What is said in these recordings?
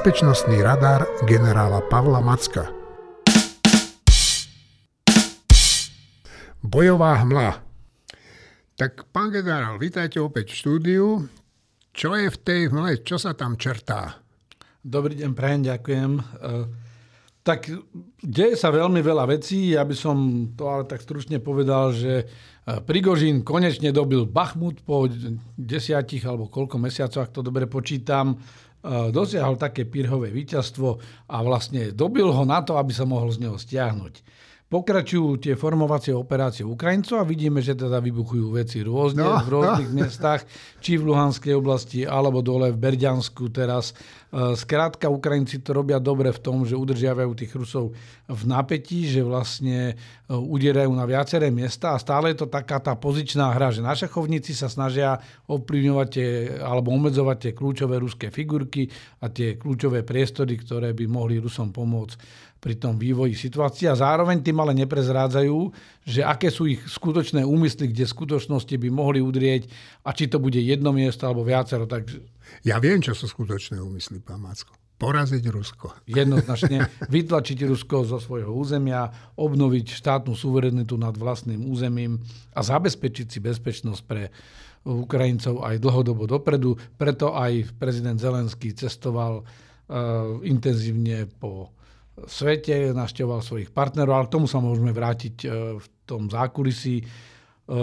Bezpečnostný radar generála Pavla Macka. Bojová hmla. Tak, pán generál, vítajte opäť v štúdiu. Čo je v tej hmle? Čo sa tam čertá? Dobrý deň, prajem, ďakujem. E, tak deje sa veľmi veľa vecí. Ja by som to ale tak stručne povedal, že e, Prigožín konečne dobil Bachmut po desiatich alebo koľko mesiacoch, ak to dobre počítam. E, dosiahol také pírhové víťazstvo a vlastne dobil ho na to, aby sa mohol z neho stiahnuť. Pokračujú tie formovacie operácie Ukrajincov a vidíme, že teda vybuchujú veci rôzne no, v rôznych no. mestách, či v Luhanskej oblasti, alebo dole v Berďansku teraz. E, skrátka, Ukrajinci to robia dobre v tom, že udržiavajú tých Rusov v napätí, že vlastne e, udierajú na viaceré miesta a stále je to taká tá pozičná hra, že na šachovníci sa snažia ovplyvňovať tie, alebo obmedzovať tie kľúčové ruské figurky a tie kľúčové priestory, ktoré by mohli Rusom pomôcť pri tom vývoji situácie a zároveň tým ale neprezrádzajú, že aké sú ich skutočné úmysly, kde skutočnosti by mohli udrieť a či to bude jedno miesto alebo viacero. Takže... Ja viem, čo sú skutočné úmysly, pán Macko. Poraziť Rusko. Jednoznačne vytlačiť Rusko zo svojho územia, obnoviť štátnu suverenitu nad vlastným územím a zabezpečiť si bezpečnosť pre Ukrajincov aj dlhodobo dopredu. Preto aj prezident Zelenský cestoval uh, intenzívne po svete, našťoval svojich partnerov, ale k tomu sa môžeme vrátiť e, v tom zákulisí. E,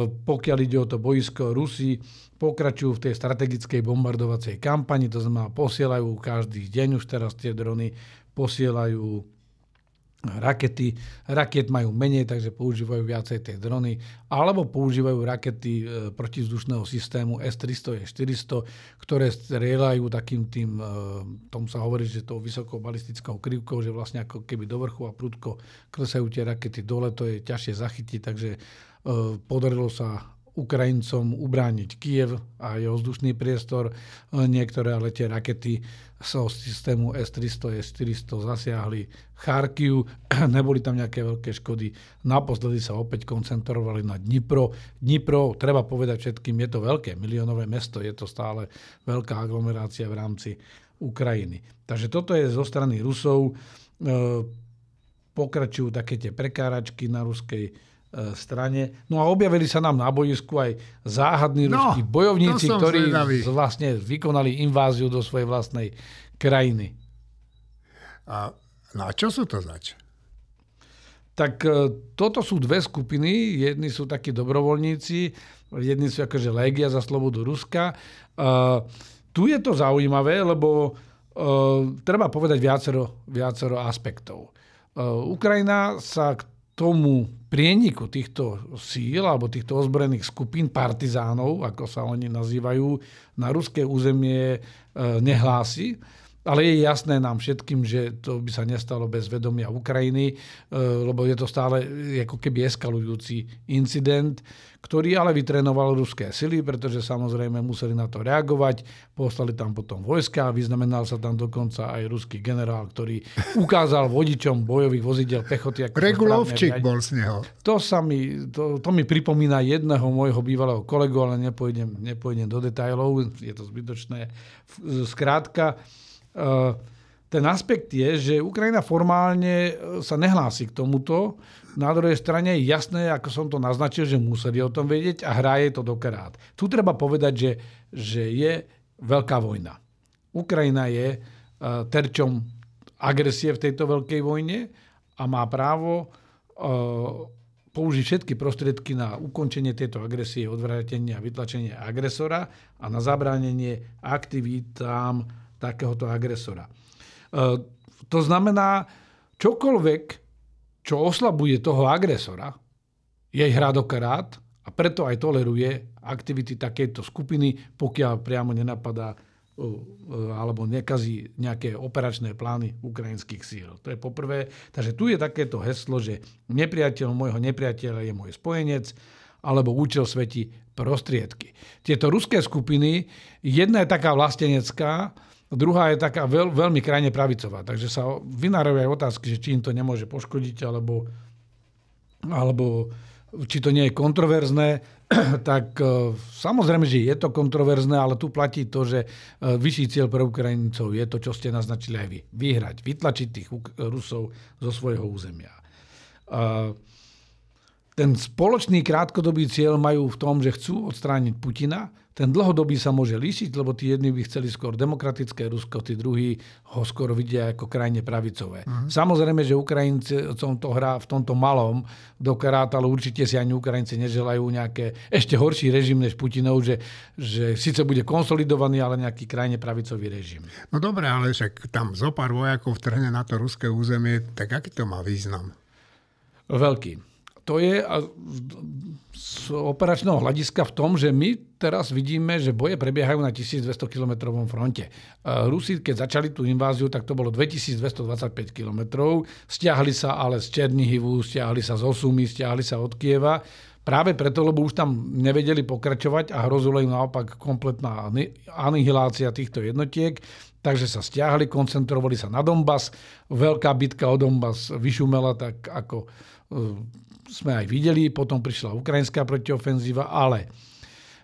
pokiaľ ide o to boisko Rusy, pokračujú v tej strategickej bombardovacej kampani, to znamená posielajú každý deň už teraz tie drony, posielajú rakety. Raket majú menej, takže používajú viacej tie drony. Alebo používajú rakety e, protizdušného systému S-300, S-400, ktoré strieľajú takým tým, e, tomu sa hovorí, že tou vysokou balistickou krivkou, že vlastne ako keby do vrchu a prudko klesajú tie rakety dole, to je ťažšie zachytiť, takže e, podarilo sa Ukrajincom ubrániť Kiev a jeho vzdušný priestor. Niektoré ale tie rakety z systému S-300, S-400 zasiahli Charkiu, neboli tam nejaké veľké škody. Naposledy sa opäť koncentrovali na Dnipro. Dnipro, treba povedať všetkým, je to veľké miliónové mesto, je to stále veľká aglomerácia v rámci Ukrajiny. Takže toto je zo strany Rusov. E, pokračujú také tie prekáračky na ruskej strane. No a objavili sa nám na bojisku aj záhadní no, ruskí bojovníci, ktorí zvedavý. vlastne vykonali inváziu do svojej vlastnej krajiny. A, no a čo sú to zač? Tak e, toto sú dve skupiny. Jedni sú takí dobrovoľníci, jedni sú akože Légia za slobodu Ruska. Uh, tu je to zaujímavé, lebo uh, treba povedať viacero, viacero aspektov. Uh, Ukrajina sa k tomu prieniku týchto síl alebo týchto ozbrojených skupín partizánov, ako sa oni nazývajú, na ruské územie e, nehlási. Ale je jasné nám všetkým, že to by sa nestalo bez vedomia Ukrajiny, e, lebo je to stále ako keby eskalujúci incident, ktorý ale vytrénoval ruské sily, pretože samozrejme museli na to reagovať. Poslali tam potom vojska, vyznamenal sa tam dokonca aj ruský generál, ktorý ukázal vodičom bojových vozidel pechoty. Ako Regulovčík bol z neho. To, sa mi, to, to mi pripomína jedného môjho bývalého kolegu, ale nepôjdem, nepôjdem do detajlov, je to zbytočné. Skrátka, ten aspekt je, že Ukrajina formálne eh, sa nehlási k tomuto. Na druhej strane je jasné, ako som to naznačil, že museli o tom vedieť a hraje to dokrát. Tu treba povedať, že, že je veľká vojna. Ukrajina je uh, terčom agresie v tejto veľkej vojne a má právo použiť všetky prostriedky na ukončenie tejto agresie, odvrátenie a vytlačenie agresora a na zabránenie aktivitám takéhoto agresora. E, to znamená, čokoľvek, čo oslabuje toho agresora, jej hra dokrát a preto aj toleruje aktivity takejto skupiny, pokiaľ priamo nenapadá e, alebo nekazí nejaké operačné plány ukrajinských síl. To je poprvé. Takže tu je takéto heslo, že nepriateľ môjho nepriateľa je môj spojenec, alebo účel sveti prostriedky. Tieto ruské skupiny, jedna je taká vlastenecká, Druhá je taká veľ, veľmi krajne pravicová, takže sa vynárajú aj otázky, že či im to nemôže poškodiť, alebo, alebo či to nie je kontroverzné. tak e, samozrejme, že je to kontroverzné, ale tu platí to, že e, vyšší cieľ pre Ukrajincov je to, čo ste naznačili aj vy. Vyhrať, vytlačiť tých Rusov zo svojho územia. Ten spoločný krátkodobý cieľ majú v tom, že chcú odstrániť Putina, ten dlhodobý sa môže líšiť, lebo tí jedni by chceli skôr demokratické Rusko, tí druhí ho skôr vidia ako krajine pravicové. Uh-huh. Samozrejme, že Ukrajinci to hrá v tomto malom dokrát, ale určite si ani Ukrajinci neželajú nejaké ešte horší režim než Putinov, že, že síce bude konsolidovaný, ale nejaký krajine pravicový režim. No dobre, ale však tam zo pár vojakov vtrhne na to ruské územie, tak aký to má význam? Veľký to je z operačného hľadiska v tom, že my teraz vidíme, že boje prebiehajú na 1200 km fronte. Rusi, keď začali tú inváziu, tak to bolo 2225 km. Stiahli sa ale z Černihivu, stiahli sa z Osumy, stiahli sa od Kieva. Práve preto, lebo už tam nevedeli pokračovať a hrozila im naopak kompletná anihilácia týchto jednotiek. Takže sa stiahli, koncentrovali sa na Donbass. Veľká bitka o Donbass vyšumela tak ako sme aj videli, potom prišla ukrajinská protiofenzíva, ale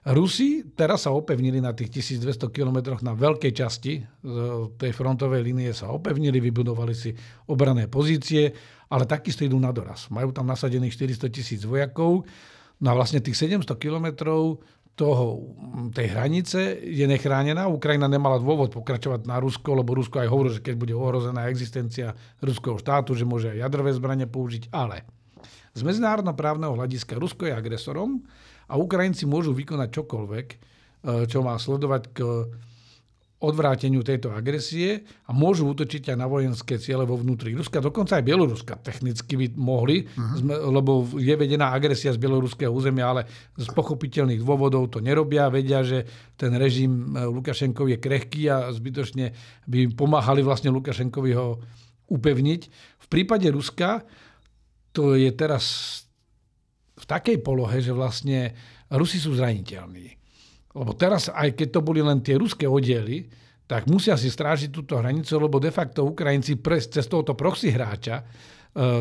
Rusi teraz sa opevnili na tých 1200 kilometroch na veľkej časti tej frontovej línie sa opevnili, vybudovali si obrané pozície, ale takisto idú na doraz. Majú tam nasadených 400 tisíc vojakov, no a vlastne tých 700 kilometrov toho, tej hranice je nechránená. Ukrajina nemala dôvod pokračovať na Rusko, lebo Rusko aj hovorí, že keď bude ohrozená existencia ruského štátu, že môže aj jadrové zbranie použiť, ale z medzinárodnoprávneho hľadiska Rusko je agresorom a Ukrajinci môžu vykonať čokoľvek, e, čo má sledovať k odvráteniu tejto agresie a môžu útočiť aj na vojenské ciele vo vnútri Ruska. Dokonca aj Bieloruska technicky by mohli, uh-huh. lebo je vedená agresia z bieloruského územia, ale z pochopiteľných dôvodov to nerobia. Vedia, že ten režim e, Lukašenkov je krehký a zbytočne by pomáhali vlastne Lukašenkovi ho upevniť. V prípade Ruska to je teraz v takej polohe, že vlastne Rusi sú zraniteľní. Lebo teraz, aj keď to boli len tie ruské oddiely, tak musia si strážiť túto hranicu, lebo de facto Ukrajinci cez tohoto proxy hráča e,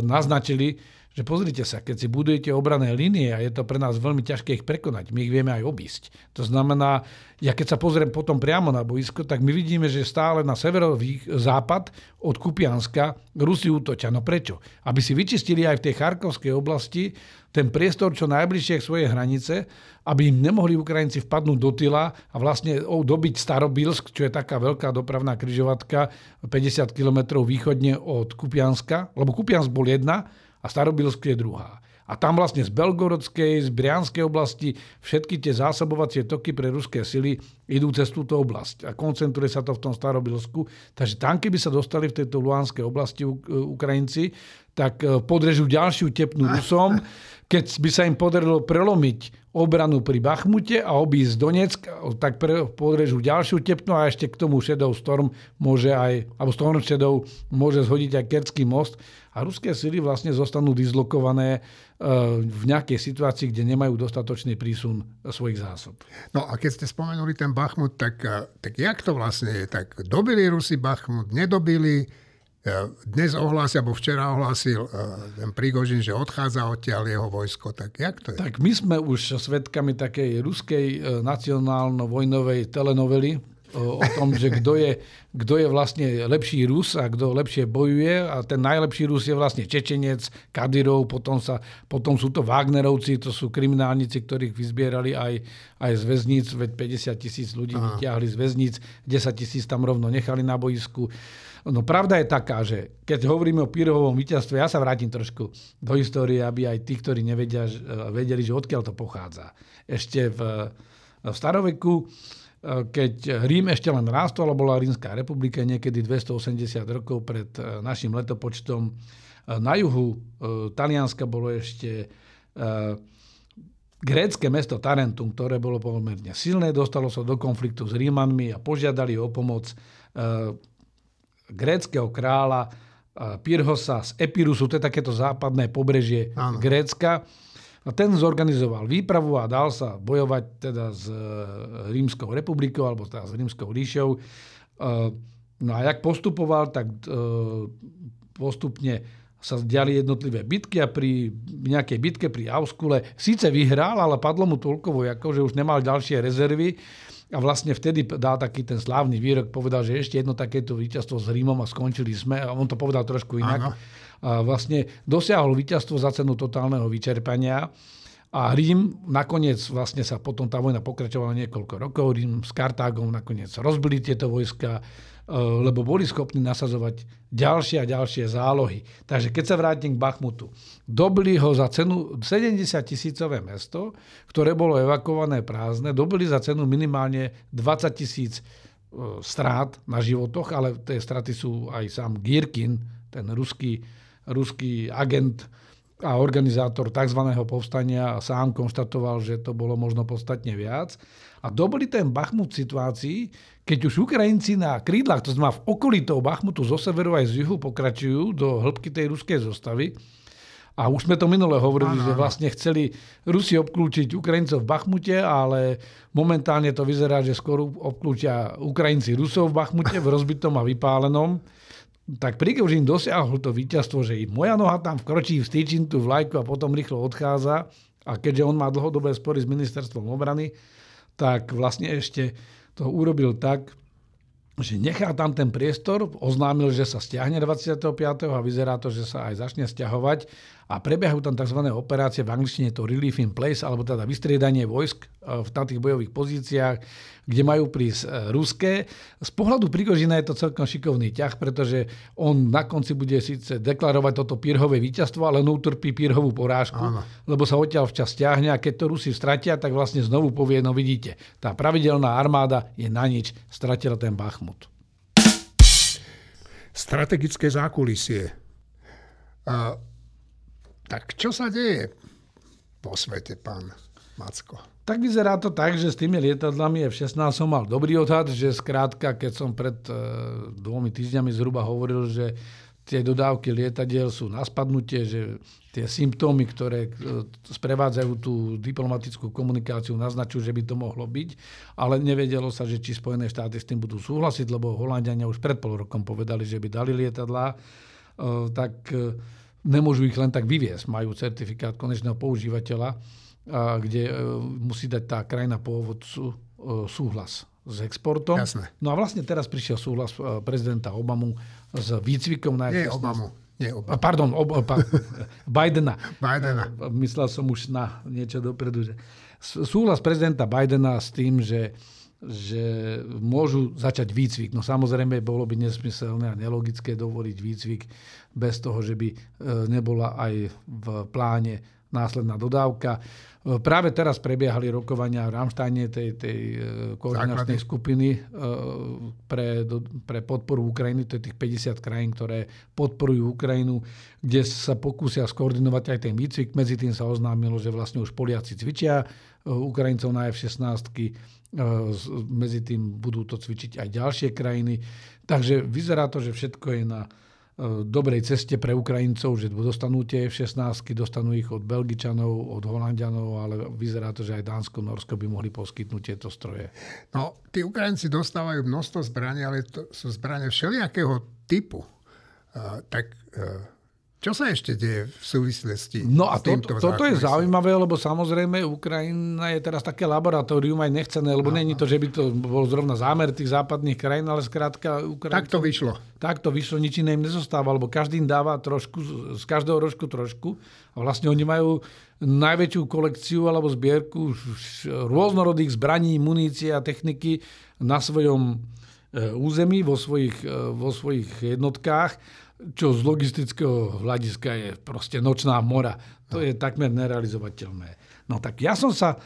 naznačili, že pozrite sa, keď si budujete obrané línie a je to pre nás veľmi ťažké ich prekonať, my ich vieme aj obísť. To znamená, ja keď sa pozriem potom priamo na boisko, tak my vidíme, že stále na severový západ od Kupianska Rusi útočia. No prečo? Aby si vyčistili aj v tej Charkovskej oblasti ten priestor čo najbližšie k svojej hranice, aby im nemohli Ukrajinci vpadnúť do tyla a vlastne dobiť Starobilsk, čo je taká veľká dopravná kryžovatka 50 km východne od Kupianska, lebo Kupiansk bol jedna, a Starobilsk je druhá. A tam vlastne z Belgorodskej, z Brianskej oblasti všetky tie zásobovacie toky pre ruské sily idú cez túto oblasť. A koncentruje sa to v tom Starobilsku. Takže tam, keby sa dostali v tejto Luanskej oblasti Ukrajinci, tak e, podrežú ďalšiu tepnú Rusom. Keď by sa im podarilo prelomiť obranu pri Bachmute a obísť Donetsk, tak podrežú ďalšiu tepnú a ešte k tomu Shadow Storm môže aj, alebo Storm Shadow môže zhodiť aj Kerský most a ruské sily vlastne zostanú dislokované e, v nejakej situácii, kde nemajú dostatočný prísun svojich zásob. No a keď ste spomenuli ten Bachmut, tak, e, tak jak to vlastne je? Tak dobili Rusi Bachmut, nedobili, e, dnes ohlásil, alebo včera ohlásil ten Prigožin, že odchádza odtiaľ jeho vojsko. Tak jak to je? Tak my sme už svetkami takej ruskej nacionálno-vojnovej telenovely, o tom, že kto je, kto je vlastne lepší Rus a kto lepšie bojuje. A ten najlepší Rus je vlastne Čečenec, Kadyrov, potom, sa, potom sú to Wagnerovci, to sú kriminálnici, ktorých vyzbierali aj, aj z väzníc, veď 50 tisíc ľudí Aha. vyťahli z väzníc, 10 tisíc tam rovno nechali na boisku. No pravda je taká, že keď hovoríme o Pírovovom víťazstve, ja sa vrátim trošku do histórie, aby aj tí, ktorí nevedia, vedeli, že odkiaľ to pochádza. Ešte v, v staroveku keď Rím ešte len rástol, bola Rímska republika niekedy 280 rokov pred e, našim letopočtom. E, na juhu e, Talianska bolo ešte grécke mesto Tarentum, ktoré bolo pomerne silné, dostalo sa do konfliktu s Rímanmi a požiadali o pomoc gréckého kráľa Pyrhosa z Epirusu, to je takéto západné pobrežie Áno. Grécka a ten zorganizoval výpravu a dal sa bojovať teda s e, Rímskou republikou alebo teda s Rímskou ríšou. E, no a jak postupoval, tak e, postupne sa diali jednotlivé bitky a pri nejakej bitke pri Auskule síce vyhral, ale padlo mu toľko vojakov, že už nemal ďalšie rezervy a vlastne vtedy dal taký ten slávny výrok, povedal, že ešte jedno takéto víťazstvo s Rímom a skončili sme. A on to povedal trošku inak. A vlastne dosiahol víťazstvo za cenu totálneho vyčerpania. A Rím nakoniec vlastne sa potom tá vojna pokračovala niekoľko rokov. Rím s Kartágom nakoniec rozbili tieto vojska Eh, lebo boli schopní nasazovať ďalšie a ďalšie zálohy. Takže keď sa vrátim k Bachmutu, dobili ho za cenu 70 tisícové mesto, ktoré bolo evakované prázdne, dobili za cenu minimálne 20 tisíc eh, strát na životoch, ale tie straty sú aj sám Girkin, ten ruský, ruský agent a organizátor tzv. povstania sám konštatoval, že to bolo možno podstatne viac. A dobili ten Bachmut v situácii, keď už Ukrajinci na krídlach, to znamená v okolí toho Bachmutu zo severu aj z juhu pokračujú do hĺbky tej ruskej zostavy, a už sme to minule hovorili, ano, že vlastne chceli Rusi obklúčiť Ukrajincov v Bachmute, ale momentálne to vyzerá, že skôr obklúčia Ukrajinci Rusov v Bachmute, v rozbitom a vypálenom. Tak Prigozhin dosiahol to víťazstvo, že i moja noha tam vkročí, vstýčim tú vlajku a potom rýchlo odchádza. A keďže on má dlhodobé spory s ministerstvom obrany, tak vlastne ešte to urobil tak, že nechá tam ten priestor, oznámil, že sa stiahne 25. a vyzerá to, že sa aj začne stiahovať a prebiehajú tam tzv. operácie, v angličtine to relief in place, alebo teda vystriedanie vojsk e, v tých bojových pozíciách, kde majú prísť e, ruské. Z pohľadu Prigožina je to celkom šikovný ťah, pretože on na konci bude síce deklarovať toto pírhové víťazstvo, ale on utrpí pírhovú porážku, Áno. lebo sa odtiaľ včas stiahne a keď to Rusi stratia, tak vlastne znovu povie, no vidíte, tá pravidelná armáda je na nič, stratila ten Bachmut. Strategické zákulisie. A tak čo sa deje po svete, pán Macko? Tak vyzerá to tak, že s tými lietadlami F-16 som mal dobrý odhad, že skrátka, keď som pred e, dvomi týždňami zhruba hovoril, že tie dodávky lietadiel sú na spadnutie, že tie symptómy, ktoré e, sprevádzajú tú diplomatickú komunikáciu, naznačujú, že by to mohlo byť, ale nevedelo sa, že či Spojené štáty s tým budú súhlasiť, lebo Holandiania už pred pol rokom povedali, že by dali lietadlá, e, tak nemôžu ich len tak vyviesť. Majú certifikát konečného používateľa, kde e, musí dať tá krajina pôvodcu e, súhlas s exportom. Jasné. No a vlastne teraz prišiel súhlas e, prezidenta Obamu s výcvikom na Nie Obamu. Nie Obamu. Pardon, ob, pa, Bidena. Bidena. Myslel som už na niečo dopredu. Že súhlas prezidenta Bidena s tým, že že môžu začať výcvik. No samozrejme, bolo by nesmyselné a nelogické dovoliť výcvik bez toho, že by e, nebola aj v pláne následná dodávka. E, práve teraz prebiehali rokovania v Ramštajne tej, tej e, koordinačnej Základy. skupiny pre, pre podporu Ukrajiny. To je tých 50 krajín, ktoré podporujú Ukrajinu, kde sa pokúsia skoordinovať aj ten výcvik. Medzi tým sa oznámilo, že vlastne už Poliaci cvičia Ukrajincov na F-16 medzi tým budú to cvičiť aj ďalšie krajiny. Takže vyzerá to, že všetko je na dobrej ceste pre Ukrajincov, že dostanú tie F-16, dostanú ich od Belgičanov, od Holandianov, ale vyzerá to, že aj Dánsko, Norsko by mohli poskytnúť tieto stroje. No, tí Ukrajinci dostávajú množstvo zbraní, ale to sú zbranie všelijakého typu. Uh, tak uh, čo sa ešte deje v súvislosti No a to, to, toto je zaujímavé, lebo samozrejme Ukrajina je teraz také laboratórium aj nechcené, lebo není to, že by to bol zrovna zámer tých západných krajín, ale skrátka Ukrajina... Tak to vyšlo. Tak to vyšlo, nič iné im nezostáva, lebo každý im dáva trošku, z každého rožku trošku. A vlastne oni majú najväčšiu kolekciu alebo zbierku rôznorodých zbraní, munície a techniky na svojom e, území, vo svojich, e, vo svojich jednotkách čo z logistického hľadiska je proste nočná mora. To je takmer nerealizovateľné. No tak ja som sa e,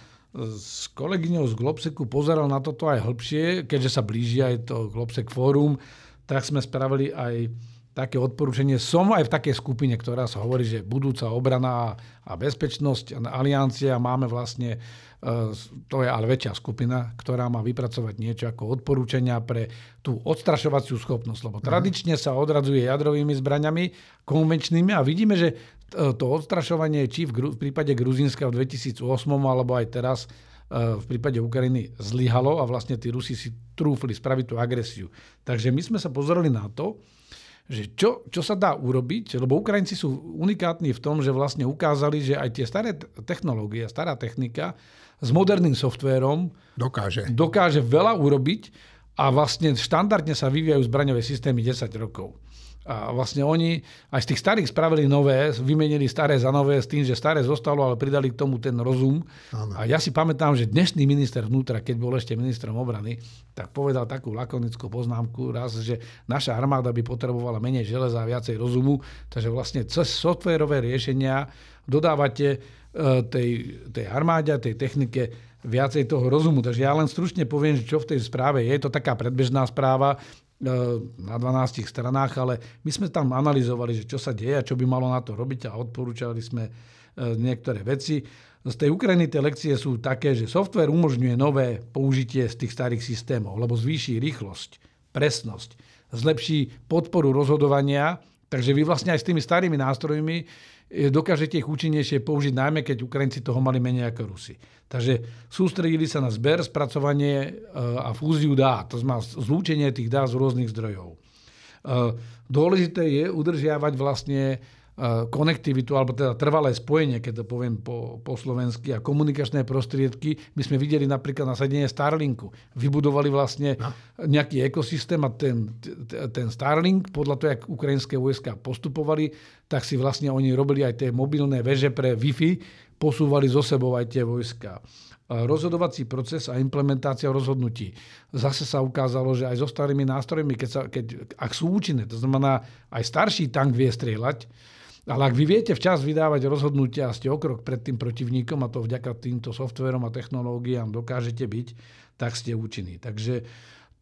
s kolegyňou z Globseku pozeral na toto aj hĺbšie, keďže sa blíži aj to Globsek Fórum, tak sme spravili aj také odporúčanie. Som aj v takej skupine, ktorá sa hovorí, že budúca obrana a bezpečnosť, aliancia, máme vlastne to je ale väčšia skupina, ktorá má vypracovať niečo ako odporúčania pre tú odstrašovaciu schopnosť. Lebo mhm. tradične sa odradzuje jadrovými zbraňami, konvenčnými a vidíme, že to odstrašovanie či v, v prípade Gruzínska v 2008 alebo aj teraz e, v prípade Ukrajiny zlyhalo a vlastne tí Rusi si trúfli spraviť tú agresiu. Takže my sme sa pozreli na to, že čo, čo sa dá urobiť, lebo Ukrajinci sú unikátni v tom, že vlastne ukázali, že aj tie staré technológie, stará technika s moderným softvérom dokáže. dokáže veľa urobiť a vlastne štandardne sa vyvíjajú zbraňové systémy 10 rokov. A vlastne oni aj z tých starých spravili nové, vymenili staré za nové s tým, že staré zostalo, ale pridali k tomu ten rozum. Ano. A ja si pamätám, že dnešný minister vnútra, keď bol ešte ministrom obrany, tak povedal takú lakonickú poznámku raz, že naša armáda by potrebovala menej železa a viacej rozumu, takže vlastne cez softwérové riešenia dodávate tej, tej armáde, tej technike viacej toho rozumu. Takže ja len stručne poviem, že čo v tej správe je. Je to taká predbežná správa. E, na 12 stranách, ale my sme tam analyzovali, že čo sa deje a čo by malo na to robiť a odporúčali sme e, niektoré veci. Z tej Ukrajiny tie lekcie sú také, že software umožňuje nové použitie z tých starých systémov, lebo zvýši rýchlosť, presnosť, zlepší podporu rozhodovania, takže vy vlastne aj s tými starými nástrojmi dokážete ich účinnejšie použiť, najmä keď Ukrajinci toho mali menej ako Rusi. Takže sústredili sa na zber, spracovanie e, a fúziu dát, to znamená zlúčenie tých dát z rôznych zdrojov. E, dôležité je udržiavať vlastne konektivitu, alebo teda trvalé spojenie, keď to poviem po, po slovensky, a komunikačné prostriedky. My sme videli napríklad nasadenie Starlinku. Vybudovali vlastne no. nejaký ekosystém a ten, ten Starlink, podľa toho, jak ukrajinské vojska postupovali, tak si vlastne oni robili aj tie mobilné veže pre Wi-Fi, posúvali zo sebou aj tie vojska eh, rozhodovací proces a implementácia rozhodnutí. Zase sa ukázalo, že aj so starými nástrojmi, keď sa, keď, ak sú účinné, to znamená, aj starší tank vie strieľať, ale ak vy viete včas vydávať rozhodnutia a ste okrok pred tým protivníkom a to vďaka týmto softverom a technológiám dokážete byť, tak ste účinní. Takže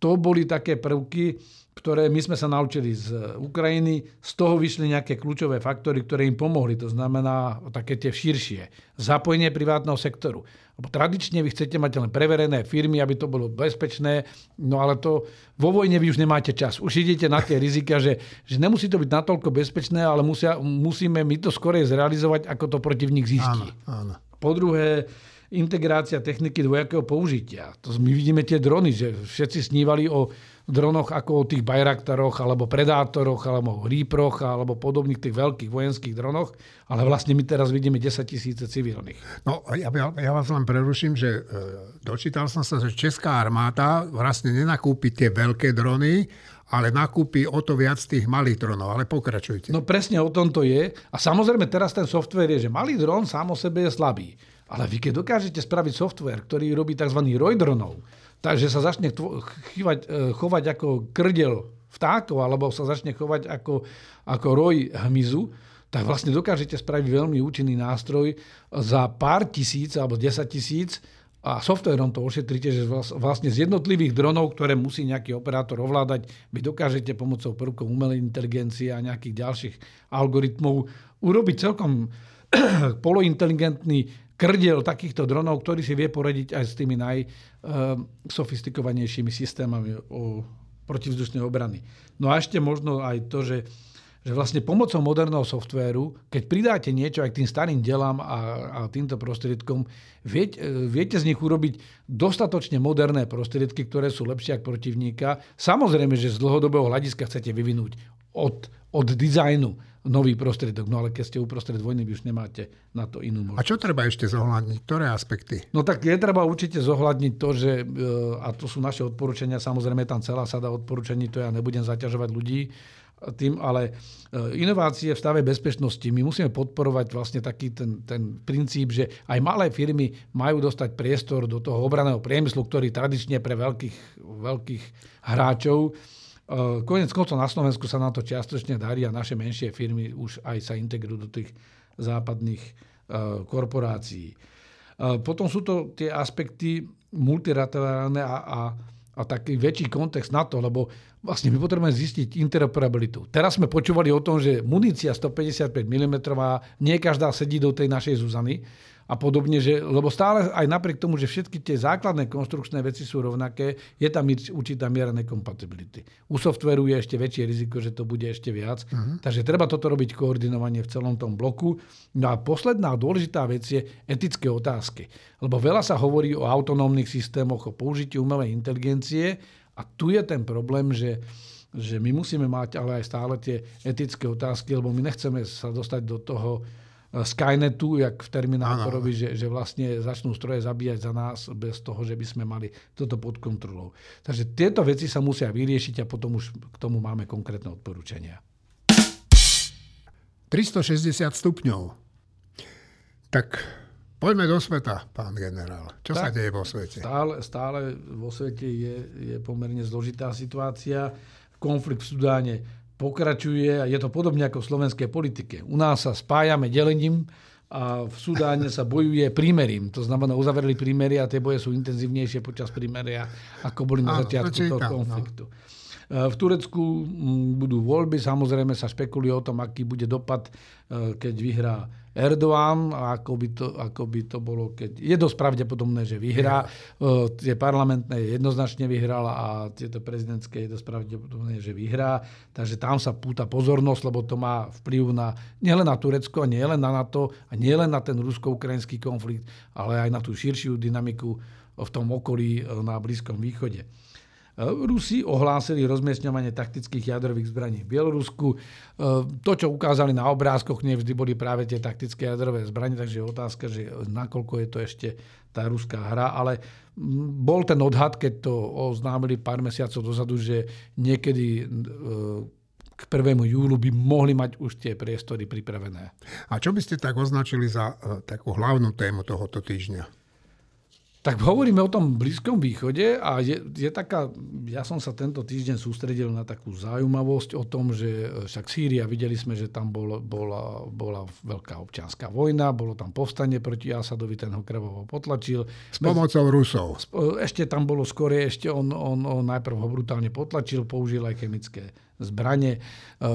to boli také prvky, ktoré my sme sa naučili z Ukrajiny. Z toho vyšli nejaké kľúčové faktory, ktoré im pomohli. To znamená také tie širšie. Zapojenie privátneho sektoru. Lebo tradične vy chcete mať len preverené firmy, aby to bolo bezpečné, no ale to vo vojne vy už nemáte čas. Už idete na tie rizika, že, že nemusí to byť natoľko bezpečné, ale musia, musíme my to skorej zrealizovať, ako to protivník zistí. Áno, áno. Po druhé, integrácia techniky dvojakého použitia. To my vidíme tie drony, že všetci snívali o dronoch ako o tých Bayraktaroch, alebo Predátoroch, alebo Reaproch, alebo podobných tých veľkých vojenských dronoch, ale vlastne my teraz vidíme 10 tisíce civilných. No, ja, ja vás len preruším, že e, dočítal som sa, že Česká armáda vlastne nenakúpi tie veľké drony, ale nakúpi o to viac tých malých dronov. Ale pokračujte. No presne o tom to je. A samozrejme teraz ten software je, že malý dron sám o sebe je slabý. Ale vy keď dokážete spraviť software, ktorý robí tzv. roj dronov, takže sa začne chývať, e, chovať ako krdel vtákov, alebo sa začne chovať ako, ako roj hmyzu, tak vlastne dokážete spraviť veľmi účinný nástroj za pár tisíc alebo 10 tisíc a softverom to ošetríte, že vlastne z jednotlivých dronov, ktoré musí nejaký operátor ovládať, vy dokážete pomocou prvkov umelej inteligencie a nejakých ďalších algoritmov urobiť celkom polointeligentný krdiel takýchto dronov, ktorý si vie poradiť aj s tými najsofistikovanejšími systémami o protivzdušnej obrany. No a ešte možno aj to, že, že vlastne pomocou moderného softvéru, keď pridáte niečo aj k tým starým delám a, a týmto prostriedkom, viete, viete z nich urobiť dostatočne moderné prostriedky, ktoré sú lepšie ako protivníka. Samozrejme, že z dlhodobého hľadiska chcete vyvinúť od, od dizajnu nový prostriedok. No ale keď ste uprostred vojny, vy už nemáte na to inú možnosť. A čo treba ešte zohľadniť? Ktoré aspekty? No tak je treba určite zohľadniť to, že, e, a to sú naše odporúčania, samozrejme tam celá sada odporúčaní, to ja nebudem zaťažovať ľudí tým, ale e, inovácie v stave bezpečnosti, my musíme podporovať vlastne taký ten, ten princíp, že aj malé firmy majú dostať priestor do toho obraného priemyslu, ktorý tradične pre veľkých, veľkých hráčov Eh, konec koncov na Slovensku sa na to čiastočne darí a naše menšie firmy už aj sa integrujú do tých západných eh, korporácií. Potom sú to tie aspekty multilaterálne a, a, a taký väčší kontext na to, lebo vlastne my potrebujeme zistiť interoperabilitu. Teraz sme počúvali o tom, že munícia 155 mm nie každá sedí do tej našej Zuzany, a podobne, že, lebo stále aj napriek tomu, že všetky tie základné konstrukčné veci sú rovnaké, je tam určitá miera nekompatibility. U softveru je ešte väčšie riziko, že to bude ešte viac. Uh-huh. Takže treba toto robiť koordinovanie v celom tom bloku. No a posledná dôležitá vec je etické otázky. Lebo veľa sa hovorí o autonómnych systémoch, o použití umelej inteligencie a tu je ten problém, že že my musíme mať ale aj stále tie etické otázky, lebo my nechceme sa dostať do toho eh, Skynetu, jak v Terminátorovi, že, že vlastne začnú stroje zabíjať za nás bez toho, že by sme mali toto pod kontrolou. Takže tieto veci sa musia vyriešiť a potom už k tomu máme konkrétne odporúčania. 360 stupňov. Tak poďme do sveta, pán generál. Čo tak, sa deje vo svete? Stále, stále vo svete je, je pomerne zložitá situácia konflikt v Sudáne pokračuje a je to podobne ako v slovenskej politike. U nás sa spájame delením a v Sudáne sa bojuje prímerím. To znamená, uzavreli prímery a tie boje sú intenzívnejšie počas prímeria, ako boli na začiatku toho no. konfliktu. No. V Turecku mm, budú voľby, samozrejme sa špekuluje o tom, aký bude dopad, e, keď vyhrá Erdoğan a ako by to, ako by to bolo, keď... Je dosť pravdepodobné, že vyhrá. Yeah. Tie parlamentné jednoznačne vyhrala a tieto prezidentské je dosť pravdepodobné, že vyhrá. Takže tam sa púta pozornosť, lebo to má vplyv na nielen na Turecko, nielen na NATO a nielen na ten rusko-ukrajinský konflikt, ale aj na tú širšiu dynamiku v tom okolí na Blízkom východe. Rusi ohlásili rozmiestňovanie taktických jadrových zbraní v Bielorusku. E, to, čo ukázali na obrázkoch, nevždy boli práve tie taktické jadrové zbranie, takže je otázka, že nakoľko je to ešte tá ruská hra, ale bol ten odhad, keď to oznámili pár mesiacov dozadu, že niekedy e, k 1. júlu by mohli mať už tie priestory pripravené. A čo by ste tak označili za takú hlavnú tému tohoto týždňa? Tak hovoríme o tom Blízkom východe a je, je taká, ja som sa tento týždeň sústredil na takú zaujímavosť o tom, že však Sýria, videli sme, že tam bol, bola, bola veľká občianská vojna, bolo tam povstanie proti Asadovi, ten ho krvovo potlačil. S pomocou Rusov. Ešte tam bolo skôr, ešte on, on, on najprv ho brutálne potlačil, použil aj chemické zbranie. E,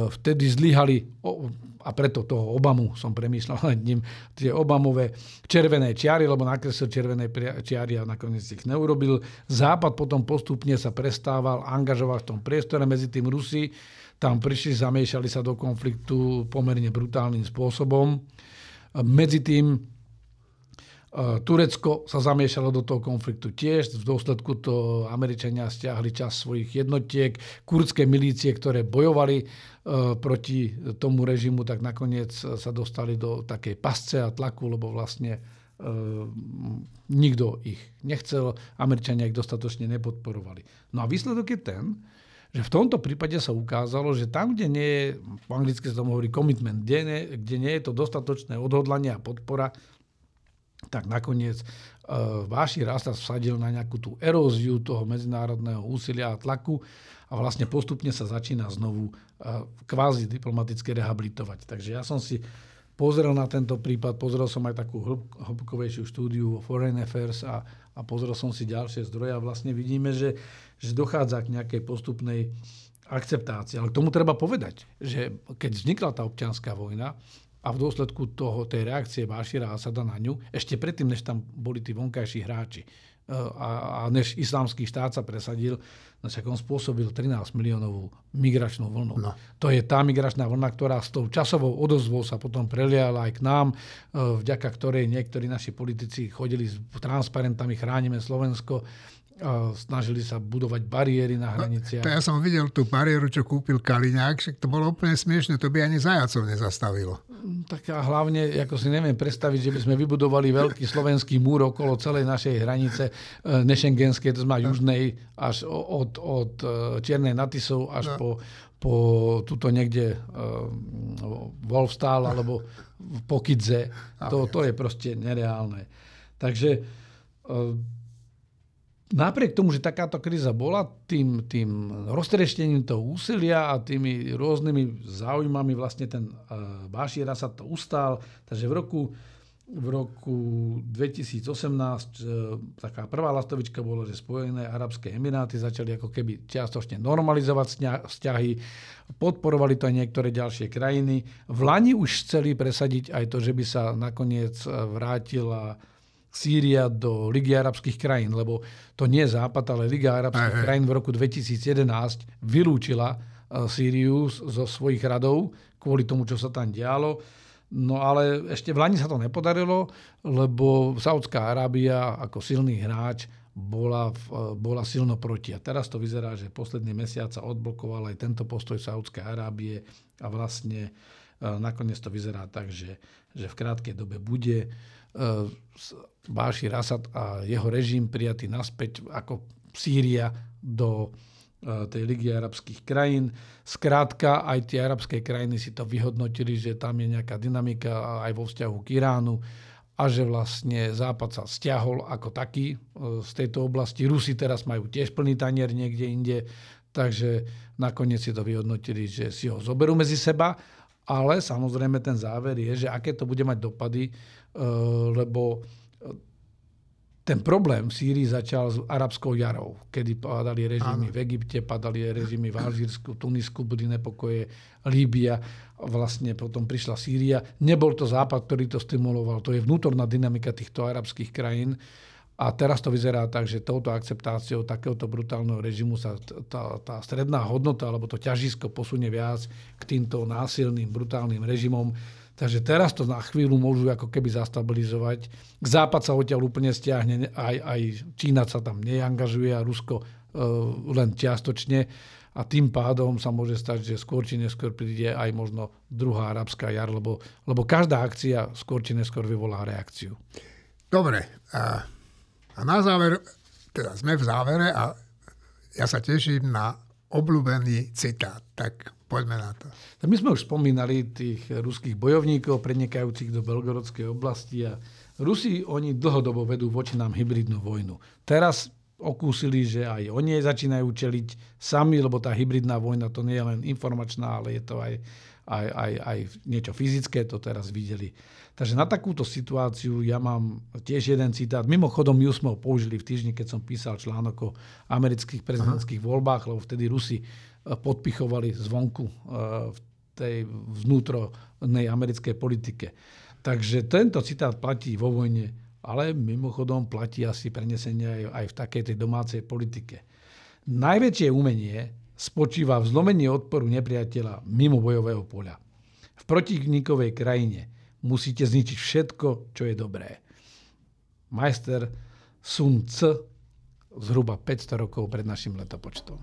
vtedy zlyhali, a preto toho Obamu som premýšľal nad ním, tie Obamové červené čiary, lebo nakreslil červené čiary a nakoniec ich neurobil. Západ potom postupne sa prestával angažovať v tom priestore medzi tým Rusi. Tam prišli, zamiešali sa do konfliktu pomerne brutálnym spôsobom. Medzi tým E, Turecko sa zamiešalo do toho konfliktu tiež. V dôsledku to Američania stiahli čas svojich jednotiek. Kurdské milície, ktoré bojovali e, proti tomu režimu, tak nakoniec sa dostali do takej pasce a tlaku, lebo vlastne e, nikto ich nechcel. Američania ich dostatočne nepodporovali. No a výsledok je ten, že v tomto prípade sa ukázalo, že tam, kde nie je, po anglicky sa tomu hovorí commitment, kde nie, kde nie je to dostatočné odhodlanie a podpora, tak nakoniec uh, Váši raz sa vsadil na nejakú tú eróziu toho medzinárodného úsilia a tlaku a vlastne postupne sa začína znovu uh, kvázi diplomaticky rehabilitovať. Takže ja som si pozrel na tento prípad, pozrel som aj takú hĺbkovejšiu štúdiu o Foreign Affairs a, a pozrel som si ďalšie zdroje a vlastne vidíme, že, že dochádza k nejakej postupnej akceptácii. Ale k tomu treba povedať, že keď vznikla tá občianská vojna, a v dôsledku toho, tej reakcie Bášira Asada na ňu, ešte predtým, než tam boli tí vonkajší hráči e, a, a než islamský štát sa presadil, no však on spôsobil 13 miliónovú migračnú vlnu. No. To je tá migračná vlna, ktorá s tou časovou odozvou sa potom preliala aj k nám, e, vďaka ktorej niektorí naši politici chodili s transparentami Chránime Slovensko snažili sa budovať bariéry na hraniciach. No, ja som videl tú bariéru, čo kúpil Kaliňák, však to bolo úplne smiešne, to by ani zajacov nezastavilo. Tak a hlavne, ako si neviem predstaviť, že by sme vybudovali veľký slovenský múr okolo celej našej hranice e, nešengenskej, to znamená južnej, až od, od e, Čiernej Natisov až no. po, po tuto niekde uh, Wolfstall alebo po Kidze. To, to je proste nereálne. Takže napriek tomu, že takáto kríza bola, tým, tým roztreštením toho úsilia a tými rôznymi záujmami vlastne ten uh, Bášira sa to ustál. Takže v roku, v roku 2018 uh, taká prvá lastovička bola, že Spojené Arabské Emiráty začali ako keby čiastočne normalizovať vzťahy, podporovali to aj niektoré ďalšie krajiny. V Lani už chceli presadiť aj to, že by sa nakoniec e, vrátila Sýria do Ligy arabských krajín, lebo to nie je Západ, ale Liga arabských aj, krajín v roku 2011 vylúčila e, Sýriu zo svojich radov kvôli tomu, čo sa tam dialo. No ale ešte v Lani sa to nepodarilo, lebo Saudská Arábia ako silný hráč bola, bola silno proti. A teraz to vyzerá, že posledný mesiac sa odblokoval aj tento postoj Saudskej Arábie a vlastne nakoniec to vyzerá tak, že, že v krátkej dobe bude Bášir Asad a jeho režim prijatý naspäť ako Sýria do tej Ligy arabských krajín. Skrátka, aj tie arabské krajiny si to vyhodnotili, že tam je nejaká dynamika aj vo vzťahu k Iránu a že vlastne Západ sa stiahol ako taký e, z tejto oblasti. Rusi teraz majú tiež plný tanier niekde inde, takže nakoniec si to vyhodnotili, že si ho zoberú medzi seba, ale samozrejme ten záver je, že aké to bude mať dopady, e, lebo ten problém v Sýrii začal s arabskou jarou, kedy padali režimy ano. v Egypte, padali režimy v Alžírsku, Tunisku, boli nepokoje, Líbia, vlastne potom prišla Sýria. Nebol to Západ, ktorý to stimuloval, to je vnútorná dynamika týchto arabských krajín. A teraz to vyzerá tak, že touto akceptáciou takéhoto brutálneho režimu sa tá, tá stredná hodnota alebo to ťažisko posunie viac k týmto násilným, brutálnym režimom, Takže teraz to na chvíľu môžu ako keby zastabilizovať. Západ sa odtiaľ úplne stiahne, aj, aj Čína sa tam neangažuje a Rusko uh, len čiastočne. A tým pádom sa môže stať, že skôr či neskôr príde aj možno druhá arabská jar, lebo, lebo každá akcia skôr či neskôr vyvolá reakciu. Dobre. A, a na záver, teda sme v závere a ja sa teším na obľúbený citát. Tak Poďme na to. Tak my sme už spomínali tých ruských bojovníkov prenikajúcich do Belgorodskej oblasti a Rusi, oni dlhodobo vedú voči nám hybridnú vojnu. Teraz okúsili, že aj oni začínajú čeliť sami, lebo tá hybridná vojna to nie je len informačná, ale je to aj, aj, aj, aj niečo fyzické, to teraz videli. Takže na takúto situáciu ja mám tiež jeden citát. Mimochodom, my sme ho použili v týždni, keď som písal článok o amerických prezidentských Aha. voľbách, lebo vtedy Rusi podpichovali zvonku eh, v tej vnútronej americkej politike. Takže tento citát platí vo vojne, ale mimochodom platí asi prenesenie aj, v takej tej domácej politike. Najväčšie umenie spočíva v zlomení odporu nepriateľa mimo bojového poľa. V protivníkovej krajine musíte zničiť všetko, čo je dobré. Majster Sun Tzu zhruba 500 rokov pred našim letopočtom.